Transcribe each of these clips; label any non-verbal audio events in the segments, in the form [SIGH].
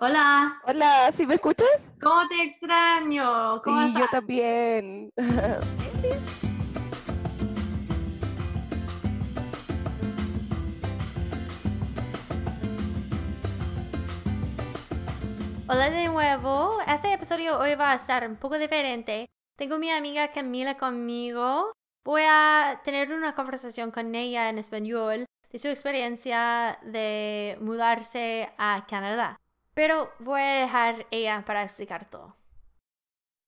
Hola, Hola, ¿sí me escuchas? ¿cómo te extraño? ¿Cómo Sí, yo también. [LAUGHS] Hola de nuevo. Este episodio hoy va a estar un poco diferente. Tengo mi amiga Camila conmigo. Voy a tener una conversación con ella en español de su experiencia de mudarse a Canadá. Pero voy a dejar ella para explicar todo.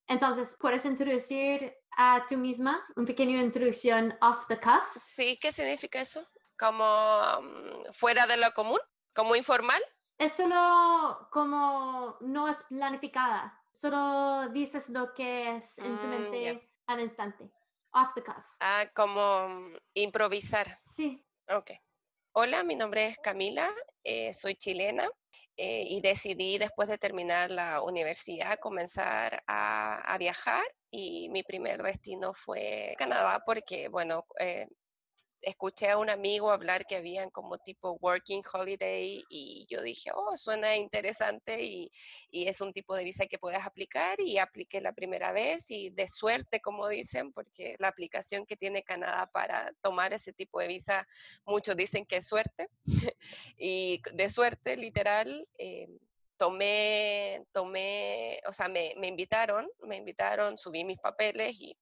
Entonces, ¿puedes introducir a tú misma? Un pequeño introducción off the cuff. Sí, ¿qué significa eso? ¿Como mm, fuera de lo común? ¿Como informal? Es solo como no es planificada. Solo dices lo que es en tu Mm, mente ya. al instante. Off the cuff. Ah, como mm, improvisar. Sí. Ok. Hola, mi nombre es Camila, eh, soy chilena eh, y decidí después de terminar la universidad comenzar a, viajar y mi primer destino fue Canadá porque, bueno, eh, escuché a un amigo hablar que habían como tipo working holiday y yo dije, oh, suena interesante y, y es un tipo de visa que puedes aplicar y apliqué la primera vez y de suerte, como dicen, porque la aplicación que tiene Canadá para tomar ese tipo de visa, muchos dicen que es suerte [LAUGHS] y de suerte, literal. eh, Tomé, tomé, o sea, me, me invitaron, me invitaron, subí mis papeles y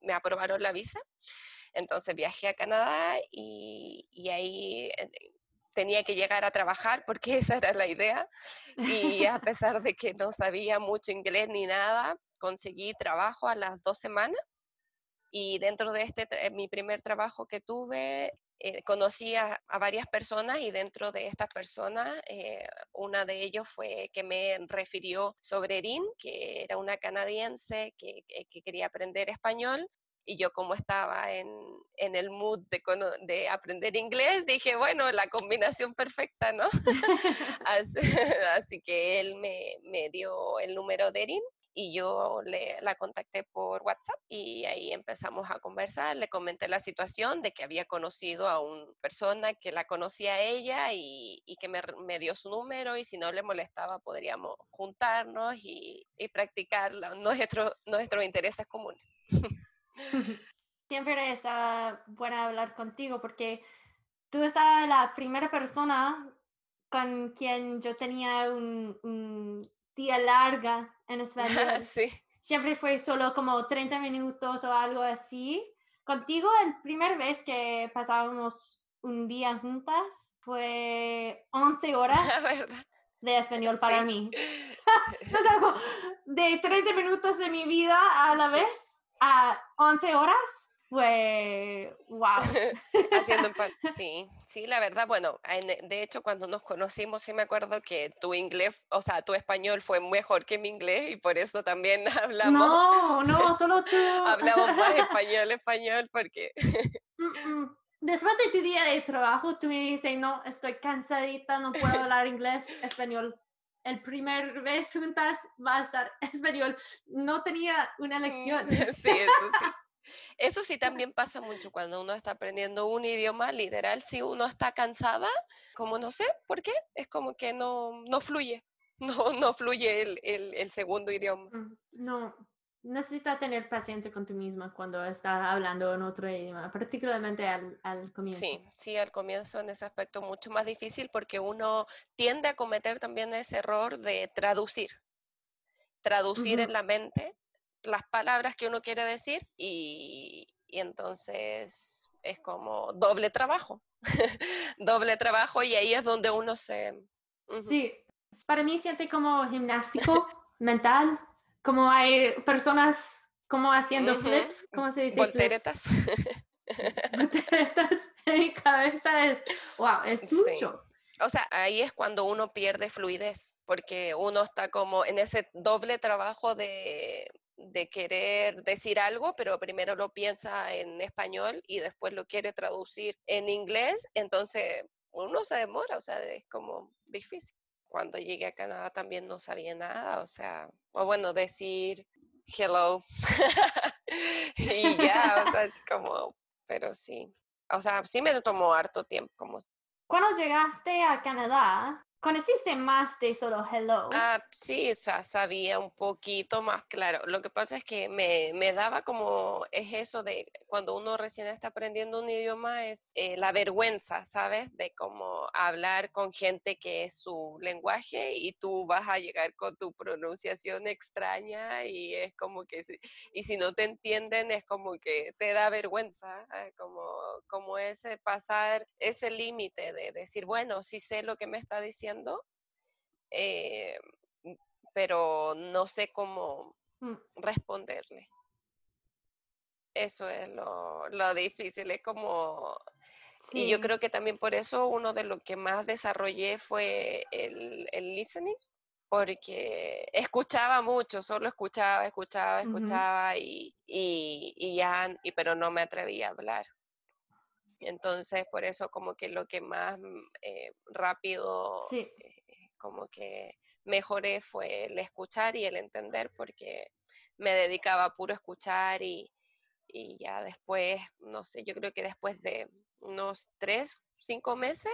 me aprobaron la visa. Entonces viajé a Canadá y, y ahí eh, tenía que llegar a trabajar porque [LAUGHS] esa era la idea. Y a [LAUGHS] pesar de que no sabía mucho inglés ni nada, conseguí trabajo a las dos semanas. Y dentro de este, tra- mi primer trabajo que tuve, eh, conocí a, a varias personas y dentro de estas personas, eh, una de ellos fue que me refirió sobre Erin, que era una canadiense que, que- que quería aprender español. Y yo como estaba en, en el mood de, de aprender inglés, dije, bueno, la combinación perfecta, ¿no? [LAUGHS] [LAUGHS] Así, así que él me, me dio el número de Erin y yo le, la contacté por WhatsApp y ahí empezamos a conversar. Le comenté la situación de que había conocido a una persona que la conocía a ella y, y que me, me dio su número y si no le molestaba podríamos juntarnos y, y practicar la- nuestro, nuestros intereses comunes. [LAUGHS] [LAUGHS] [LAUGHS] Siempre es ah, bueno hablar contigo porque tú eras la primera persona con quien yo tenía un, un día larga en español. [LAUGHS] sí. Siempre fue solo como 30 minutos o algo así. Contigo, la primera vez que pasábamos un día juntas fue 11 horas de español para Sí. mí. O sea, de 30 minutos de mi vida a la vez a 11 horas fue wow. [LAUGHS] haciendo [LAUGHS] sí, sí, la verdad, bueno, en- de hecho cuando nos conocimos sí me acuerdo que tu inglés, o sea, tu español fue mejor que mi inglés y por eso también [LAUGHS] hablamos, No, no, solo tú. hablamos más español, español, porque Mm, mm. Después de tu día de trabajo, tú me dices, no, estoy cansadita, no puedo hablar inglés, español. El primer vez juntas va a estar [LAUGHS] español. No tenía una lección. [LAUGHS] sí, eso sí. [LAUGHS] Eso sí también pasa mucho cuando uno está aprendiendo un idioma, literal, si uno está cansada, como no sé por qué, es como que no, no fluye, no, no fluye el, el- el segundo idioma. Mm, No, necesitas tener paciencia con tú misma cuando estás hablando en otro idioma, particularmente al, al comienzo. Sí, sí, al comienzo en ese aspecto mucho más difícil porque uno tiende a cometer también ese error de traducir, traducir en la mente las palabras que uno quiere decir y, y entonces es como doble trabajo, [LAUGHS] doble trabajo y ahí es donde uno se... Sí, para mí siente como gimnástico mental, como hay personas como haciendo flips, ¿cómo se dice? Volteretas. [LAUGHS] [LAUGHS] volteretas en mi cabeza es, wow, es Sí. mucho. O sea, ahí es cuando uno pierde fluidez, porque uno está como en ese doble trabajo de, de querer decir algo, pero primero lo piensa en español y después lo quiere traducir en inglés, entonces uno se demora, o sea, es como difícil. Cuando llegué a Canadá también no sabía nada, o sea, o bueno, decir hello [LAUGHS] y ya, o sea, [LAUGHS] es como, pero sí, o sea, sí me tomó harto tiempo, como Cuando llegaste a Canadá, conociste más de solo hello. Ah, sí, o sea, sabía un poquito más, claro. Lo que pasa es que me, me daba como, es eso de cuando uno recién está aprendiendo un idioma, es eh, la vergüenza, ¿sabes? De cómo hablar con gente que es su lenguaje y tú vas a llegar con tu pronunciación extraña y es como que, si- y si no te entienden, es como que te da vergüenza, eh, como, como ese pasar ese límite de decir, bueno, sí sé lo que me está diciendo eh, pero no sé cómo Mm, responderle. Eso es lo, lo difícil, es como... Y yo creo que también por eso uno de lo que más desarrollé fue el, el listening, porque escuchaba mucho, solo escuchaba, escuchaba, escuchaba y, y, y ya, y, pero no me atrevía a hablar. Entonces, por eso como que lo que más mm, eh, rápido Sí. eh, como que mejoré fue el escuchar y el entender porque me dedicaba a puro escuchar y, y ya después, no sé, yo creo que después de unos tres, cinco meses,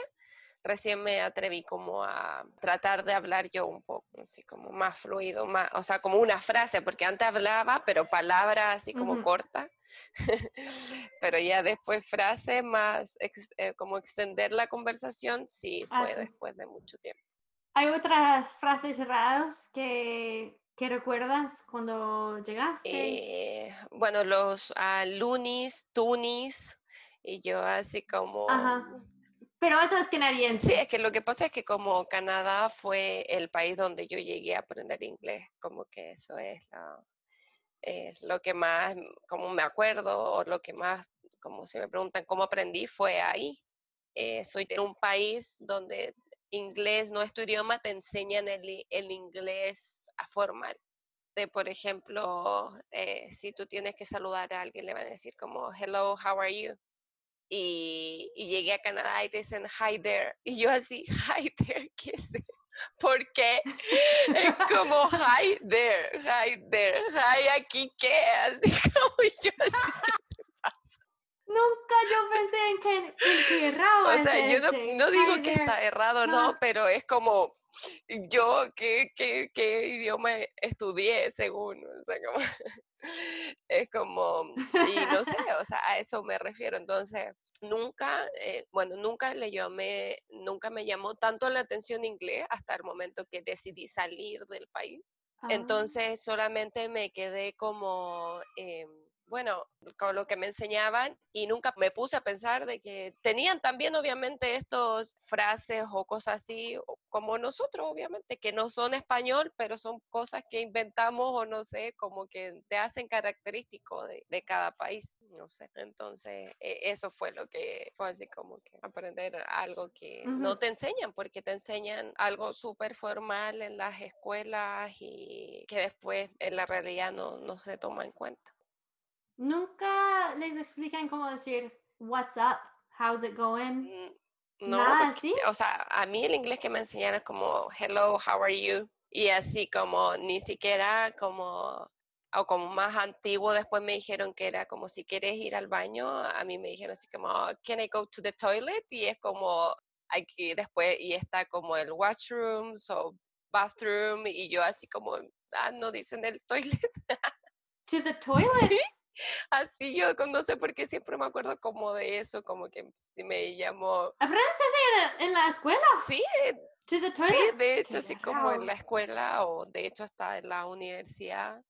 recién me atreví como a tratar de hablar yo un poco, así como más fluido, más, o sea, como una frase, porque antes hablaba, pero palabras así como Ujú. cortas, [LAUGHS] pero ya después frase más, ex- eh, como extender la conversación, sí, Ah, fue sí. después de mucho tiempo. ¿Hay otras frases raras que, que recuerdas cuando llegaste? Eh, bueno, los ah, lunis, tunis, y yo así como... Ajá. Pero eso es Sí, canadiense. es que lo que pasa es que como Canadá fue el país donde yo llegué a aprender inglés, como que eso es la- eh, lo que más, como me acuerdo, o lo que más, como si me preguntan cómo aprendí, fue ahí. Eh, soy de un país donde inglés no es tu idioma, te enseñan el, el inglés a formal. De, por ejemplo, eh, si tú tienes que saludar a alguien, le van a decir como, hello, how are you? Y, y llegué a Canadá y te dicen hi there. [LAUGHS] Y yo así, hi there, ¿qué es eso? [LAUGHS] ¿Por qué? Es como hi there, hi there, hi aquí, ¿qué? Así [LAUGHS] como yo así, ¿qué te pasa? Nunca yo pensé en que, en que raro O sea, yo no, no digo Hi que there. está errado, no, Ah. pero es como yo, ¿qué, qué, qué idioma estudié según? O sea, como, es como, y no sé, o sea, a eso me refiero. Entonces, nunca, eh, bueno, nunca le llamé, nunca me llamó tanto la atención inglés hasta el momento que decidí salir del país. Ah, Entonces solamente me quedé como, em, bueno, con lo que me enseñaban y nunca me puse a pensar de que tenían también obviamente estos frases o cosas así, como nosotros obviamente, que no son español, pero son cosas que inventamos o no sé, como que te hacen característico de, de cada país, no sé. Entonces e- eso fue lo que fue así como que aprender algo que no te enseñan, porque te enseñan algo súper formal en las escuelas y que después en la realidad no, no se toma en cuenta. Nunca les explican cómo decir what's up, how's it going. Mm, No, Nada porque así. sí, o sea, a mí el inglés que me enseñaron es como hello, how are you? Y así como ni siquiera como o como más antiguo después me dijeron que era como si quieres ir al baño, a mí me dijeron así como can I go to the toilet? Y es como aquí después y está como el washroom o bathroom y yo así como ah, no dicen el toilet. To the [LAUGHS] toilet. Así yo no sé por qué siempre me acuerdo como de eso, como que si me llamó ¿Aprendes en, la escuela? Sí, Sí, de hecho, así como en la escuela o de hecho hasta en la universidad.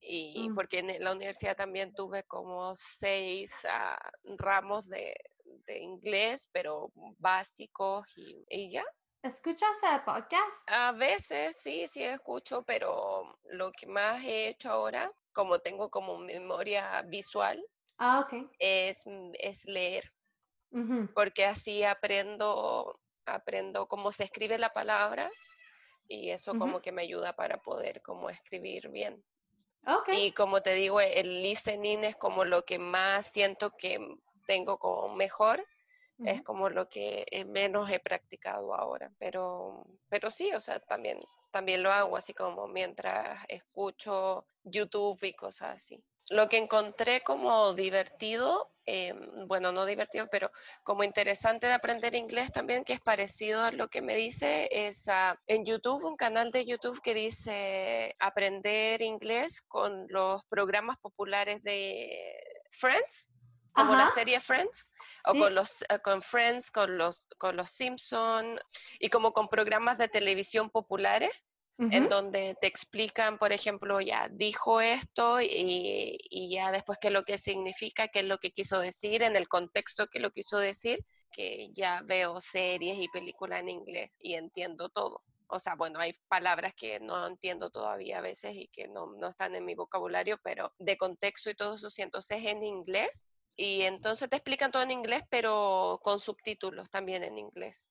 Y Mm. porque en la universidad también tuve como seis ah, ramos de, de inglés, pero básicos y, y ya. ¿Escuchas el podcast? A veces sí, sí escucho, pero lo que más he hecho ahora, como tengo como memoria visual, Ah, ok. es, es leer. Porque así aprendo, aprendo cómo se escribe la palabra y eso como que me ayuda para poder como escribir bien. Ok. Y como te digo, el listening es como lo que más siento que tengo como mejor, es como lo que eh, menos he practicado ahora, pero, pero sí, o sea, también, también lo hago así como mientras escucho YouTube y cosas así. Lo que encontré como divertido eh, bueno, no divertido, pero como interesante de aprender inglés también, que es parecido a lo que me dice, es en YouTube, un canal de YouTube que dice aprender inglés con los programas populares de Friends como la Ajá. serie Friends, o Sí. con los eh, con Friends, con los con los Simpson y como con programas de televisión populares en Ujú. donde te explican, por ejemplo, ya dijo esto y, y ya después qué es lo que significa, qué es lo que quiso decir, en el contexto que lo quiso decir, que ya veo series y películas en inglés y entiendo todo. O sea, bueno, hay palabras que no entiendo todavía a veces y que no, no están en mi vocabulario, pero de contexto y todo eso, sí, entonces es en inglés. Y entonces te explican todo en inglés, pero con subtítulos también en inglés.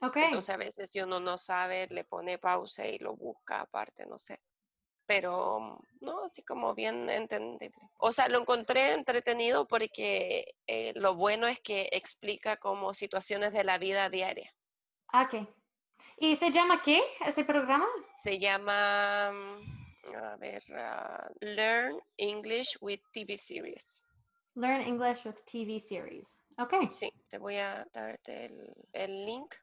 Ok. Entonces a veces si uno no sabe, le pone pausa y lo busca aparte, no sé. Pero no, así como bien entendible. O sea, lo encontré entretenido porque eh, lo bueno es que explica como situaciones de la vida diaria. Ok. ¿Y se llama qué ese programa? Se llama, mm, a ver, ah, Learn English with TV Series. Learn English with TV Series. Ok. Sí, te voy a darte el, el link.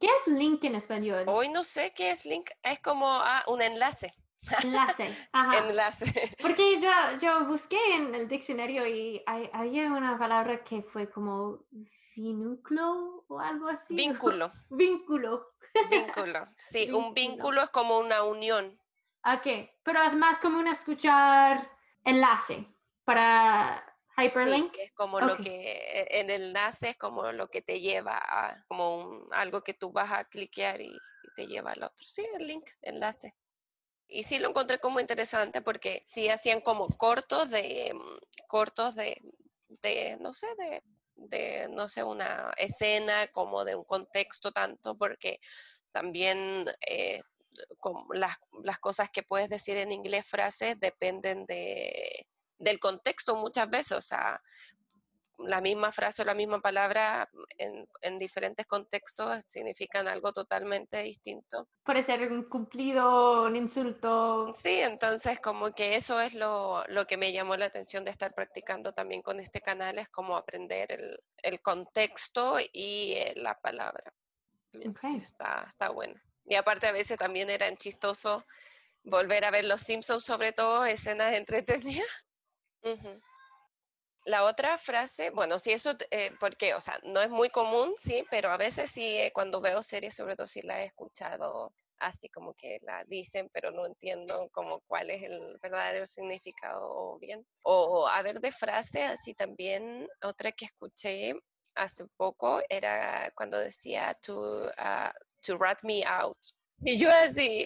¿Qué es link en español? Hoy no sé qué es link, es como ah, un enlace. Enlace. [LAUGHS] Ajá. Enlace. Porque yo, yo busqué en el diccionario y hay, había una palabra que fue como vínculo o algo así. Vínculo. [LAUGHS] Vínculo. Vínculo. Sí, Vínculo. un vínculo es como una unión. Ok. Pero es más común escuchar enlace para hyperlink. que es como lo Ok. que e, en el enlace es como lo que te lleva a como un- algo que tú vas a cliquear y, y te lleva al otro. Sí, el link, enlace. Y sí lo encontré como interesante porque sí hacían como cortos de mm, cortos de, de no sé, de, de no sé, una escena como de un contexto tanto porque también eh, como las, las cosas que puedes decir en inglés, frases, dependen de, del contexto muchas veces. O sea, la misma frase o la misma palabra en, en diferentes contextos significan algo totalmente distinto. Puede ser un cumplido, un insulto. Sí, entonces como que eso es lo, lo que me llamó la atención de estar practicando también con este canal, es como aprender el, el contexto y eh, la palabra. Está, está bueno. Y aparte a veces también era chistoso volver a ver Los Simpsons, sobre todo, escenas [LAUGHS] entretenidas. Ujú. La otra frase, bueno, sí, eso, eh, porque, o sea, no es muy común, sí, pero a veces sí, eh, cuando veo series, sobre todo sí la he escuchado así como que la dicen, pero no entiendo como cuál es el verdadero significado o bien. O, a ver, de frase, así también, otra que escuché hace poco era cuando decía to, ah, to rat me out. Y yo así,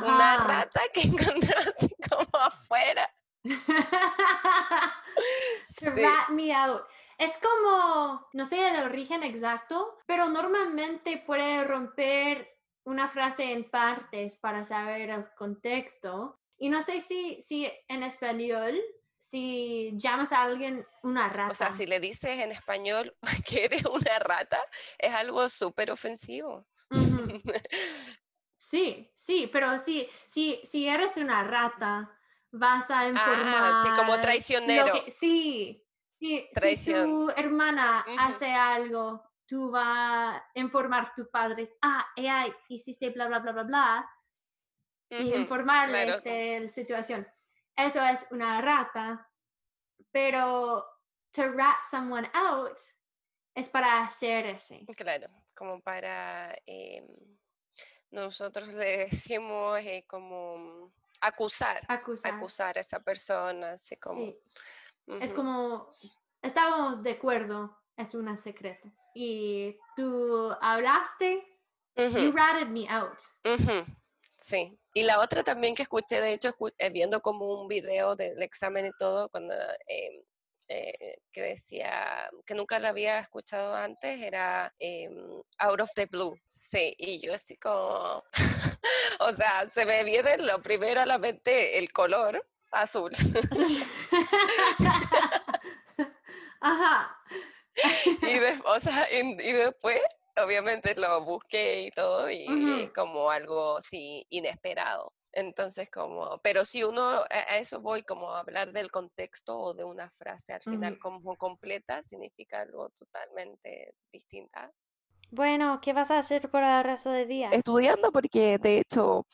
una Ajá. rata que [LAUGHS] encontró así como afuera. [LAUGHS] to Sí. rat me out. Es como, no sé el origen exacto, pero normalmente puede romper una frase en partes para saber el contexto. Y no sé si, si en español, si llamas a alguien una rata. O sea, si le dices en español [LAUGHS] que eres una rata, es algo súper ofensivo. Ujú. [LAUGHS] Sí, sí, pero sí, sí, si eres una rata, vas a informar. Ah, sí, como traicionero. que- sí, sí, si tu hermana Ujú. hace algo, tú vas a informar a tu padre, ah, ella hiciste bla, bla, bla, bla, bla, y Ujú, informarles claro. de la situación. Eso es una rata, pero to rat someone out es para hacer ese. Claro, como para... em, nosotros le decimos eh, como acusar, Acusar. acusar a esa persona, así como... Sí. Es como, estábamos de acuerdo, es un secreto. Y tú hablaste, you ratted me out. Sí. Y la otra también que escuché, de hecho, escu- eh, viendo como un video del examen y todo, cuando em, eh, que decía que nunca la había escuchado antes, era em, Out of the Blue. Sí, y yo así como, [LAUGHS] o sea, se me viene lo primero a la mente el color azul. [LAUGHS] Ajá. y, de- o sea, en- y después, obviamente, lo busqué y todo, y es como algo, sí, inesperado. Entonces, como, pero si uno, a eso voy, como a hablar del contexto o de una frase al final como completa, significa algo totalmente distinta. Bueno, ¿qué vas a hacer por el resto del día? Estudiando porque de hecho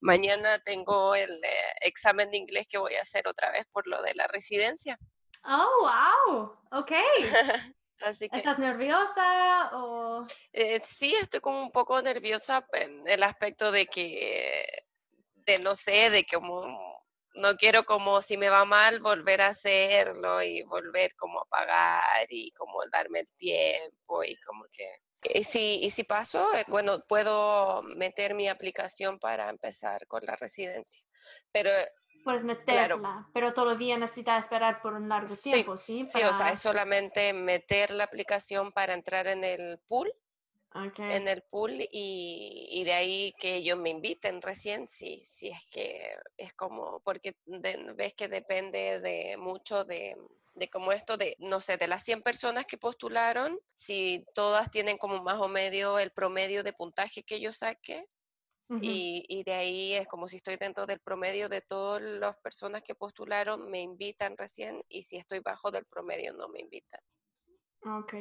mañana tengo el eh, examen de inglés que voy a hacer otra vez por lo de la residencia. Oh, wow. Ok. [LAUGHS] Así que ¿Estás nerviosa o...? eh, sí estoy como un poco nerviosa en el aspecto de que, de no sé, de como no quiero como si me va mal volver a hacerlo y volver como a pagar y como darme el tiempo y como que... Y si, y si paso, eh, bueno, puedo meter mi aplicación para empezar con la residencia. Pero Puedes meterla, pero todavía necesitas esperar por un largo Sí, tiempo, ¿sí? sí, o sea, Para- es solamente meter la aplicación para entrar en el pool Ok. en el pool y, y de ahí que ellos me inviten recién, si, si es que es como, porque de- ves que depende de mucho de, de como esto de, no sé, de las 100 personas que postularon, si todas tienen como más o medio el promedio de puntaje que yo saqué, Ujú. y, y de ahí es como si estoy dentro del promedio de todas las personas que postularon, me invitan recién, y si estoy bajo del promedio no me invitan. Ok.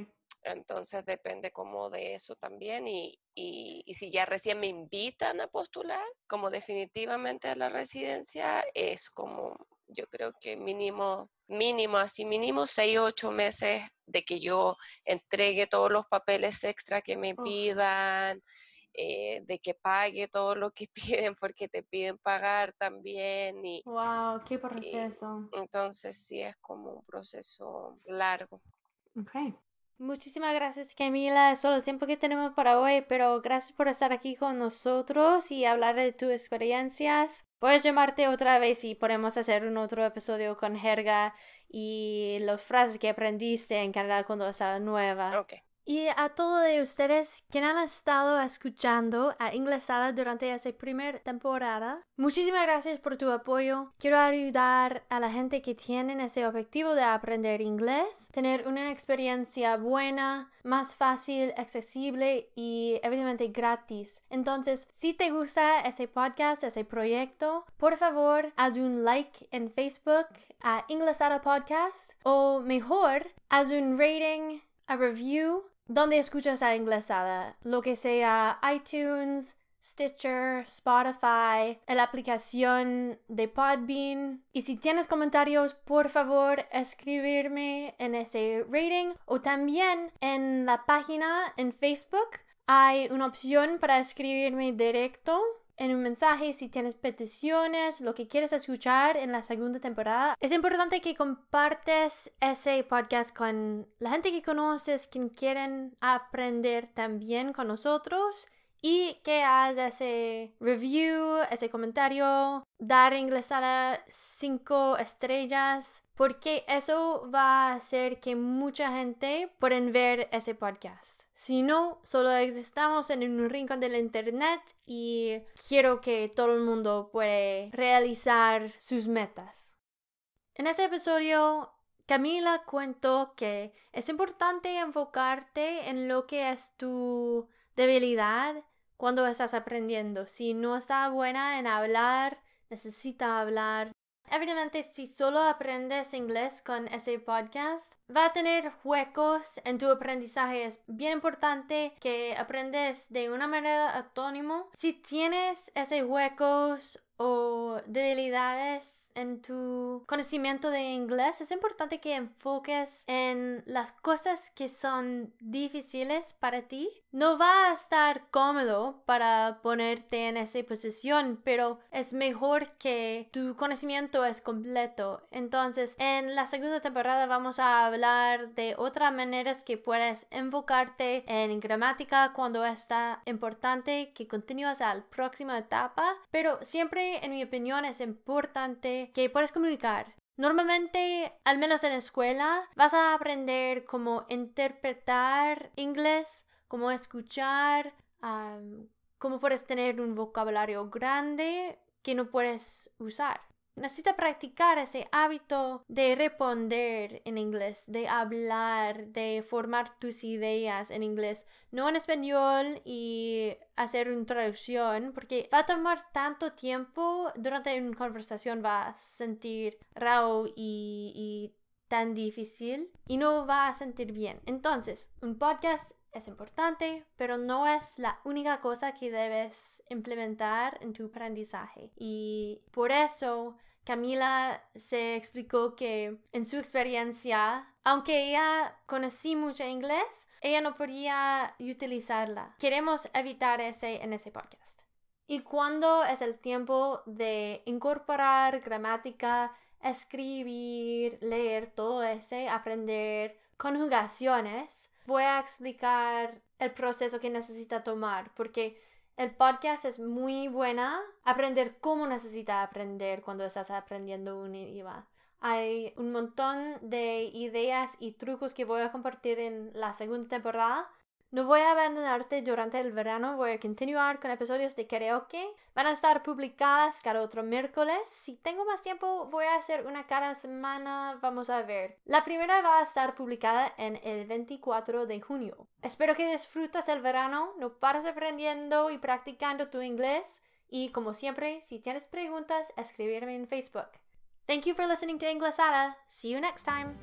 Entonces depende como de eso también y, y- y si ya recién me invitan a postular, como definitivamente a la residencia, es como yo creo que mínimo, mínimo, así mínimo seis o ocho meses de que yo entregue todos los papeles extra que me pidan, eh, de que pague todo lo que [LAUGHS] piden porque te piden pagar también y Wow, qué proceso. entonces sí es como un proceso largo. Ok. Muchísimas gracias, Camila. Es solo el tiempo que tenemos para hoy, pero gracias por estar aquí con nosotros y hablar de tus experiencias. A llamarte otra vez y podemos hacer un otro episodio con jerga y las frases que aprendiste en Canadá cuando estabas nueva. Ok. Y a todos de ustedes que han estado escuchando a Inglesada durante esta primera temporada, muchísimas gracias por tu apoyo. Quiero ayudar a la gente que tienen ese objetivo de aprender inglés, tener una experiencia buena, más fácil, accesible y evidentemente gratis. Entonces, si te gusta ese podcast, ese proyecto, por favor, haz un like en Facebook a Inglesada Podcast o mejor, haz un rating, a review donde escuchas a Inglesada, lo que sea iTunes, Stitcher, Spotify, la aplicación de Podbean. Y si tienes comentarios, por favor, escribirme en ese rating o también en la página en Facebook hay una opción para escribirme directo en un mensaje si tienes peticiones, lo que quieres escuchar en la segunda temporada. Es importante que compartes ese podcast con la gente que conoces, quien quieren aprender también con nosotros y que hagas ese review, ese comentario, dar inglesada cinco estrellas, porque eso va a hacer que mucha gente puedan ver ese podcast. Si no, solo existamos en un rincón del internet y quiero que todo el mundo pueda realizar sus metas. En este episodio, Camila cuentó que es importante enfocarte en lo que es tu debilidad cuando estás aprendiendo. Si no está buena en hablar, necesita hablar. Evidentemente, si solo aprendes inglés con ese podcast, va a tener huecos en tu aprendizaje. Es bien importante que aprendes de una manera autónoma. Si tienes esos huecos o debilidades en tu conocimiento de inglés, es importante que enfoques en las cosas que son difíciles para ti. No va a estar cómodo para ponerte en esa posición, pero es mejor que tu conocimiento es completo. Entonces, en la segunda temporada vamos a hablar de otras maneras que puedes enfocarte en gramática cuando está importante que continúes a la próxima etapa, pero siempre, en mi opinión, es importante que puedas comunicar. Normalmente, al menos en la escuela, vas a aprender cómo interpretar inglés, cómo escuchar, um, cómo puedes tener un vocabulario grande que no puedes usar. Necesita practicar ese hábito de responder en inglés, de hablar, de formar tus ideas en inglés, no en español y hacer una traducción, porque va a tomar tanto tiempo durante una conversación, va a sentir raro y, y tan difícil y no va a sentir bien. Entonces, un podcast es importante, pero no es la única cosa que debes implementar en tu aprendizaje. Y por eso Camila se explicó que en su experiencia, aunque ella conocía mucho inglés, ella no podía utilizarla. Queremos evitar ese en ese podcast. Y cuando es el tiempo de incorporar gramática, escribir, leer todo ese, aprender conjugaciones, voy a explicar el proceso que necesita tomar, porque el podcast es muy buena aprender cómo necesita aprender cuando estás aprendiendo un idioma. Hay un montón de ideas y trucos que voy a compartir en la segunda temporada no voy a abandonarte durante el verano, voy a continuar con episodios de karaoke. Van a estar publicadas cada otro miércoles. Si tengo más tiempo, voy a hacer una cada semana, vamos a ver. La primera va a estar publicada en el 24 de junio. Espero que disfrutes el verano, no pares aprendiendo y practicando tu inglés. Y como siempre, si tienes preguntas, escribirme en Facebook. Thank you for listening to Englishada. See you next time.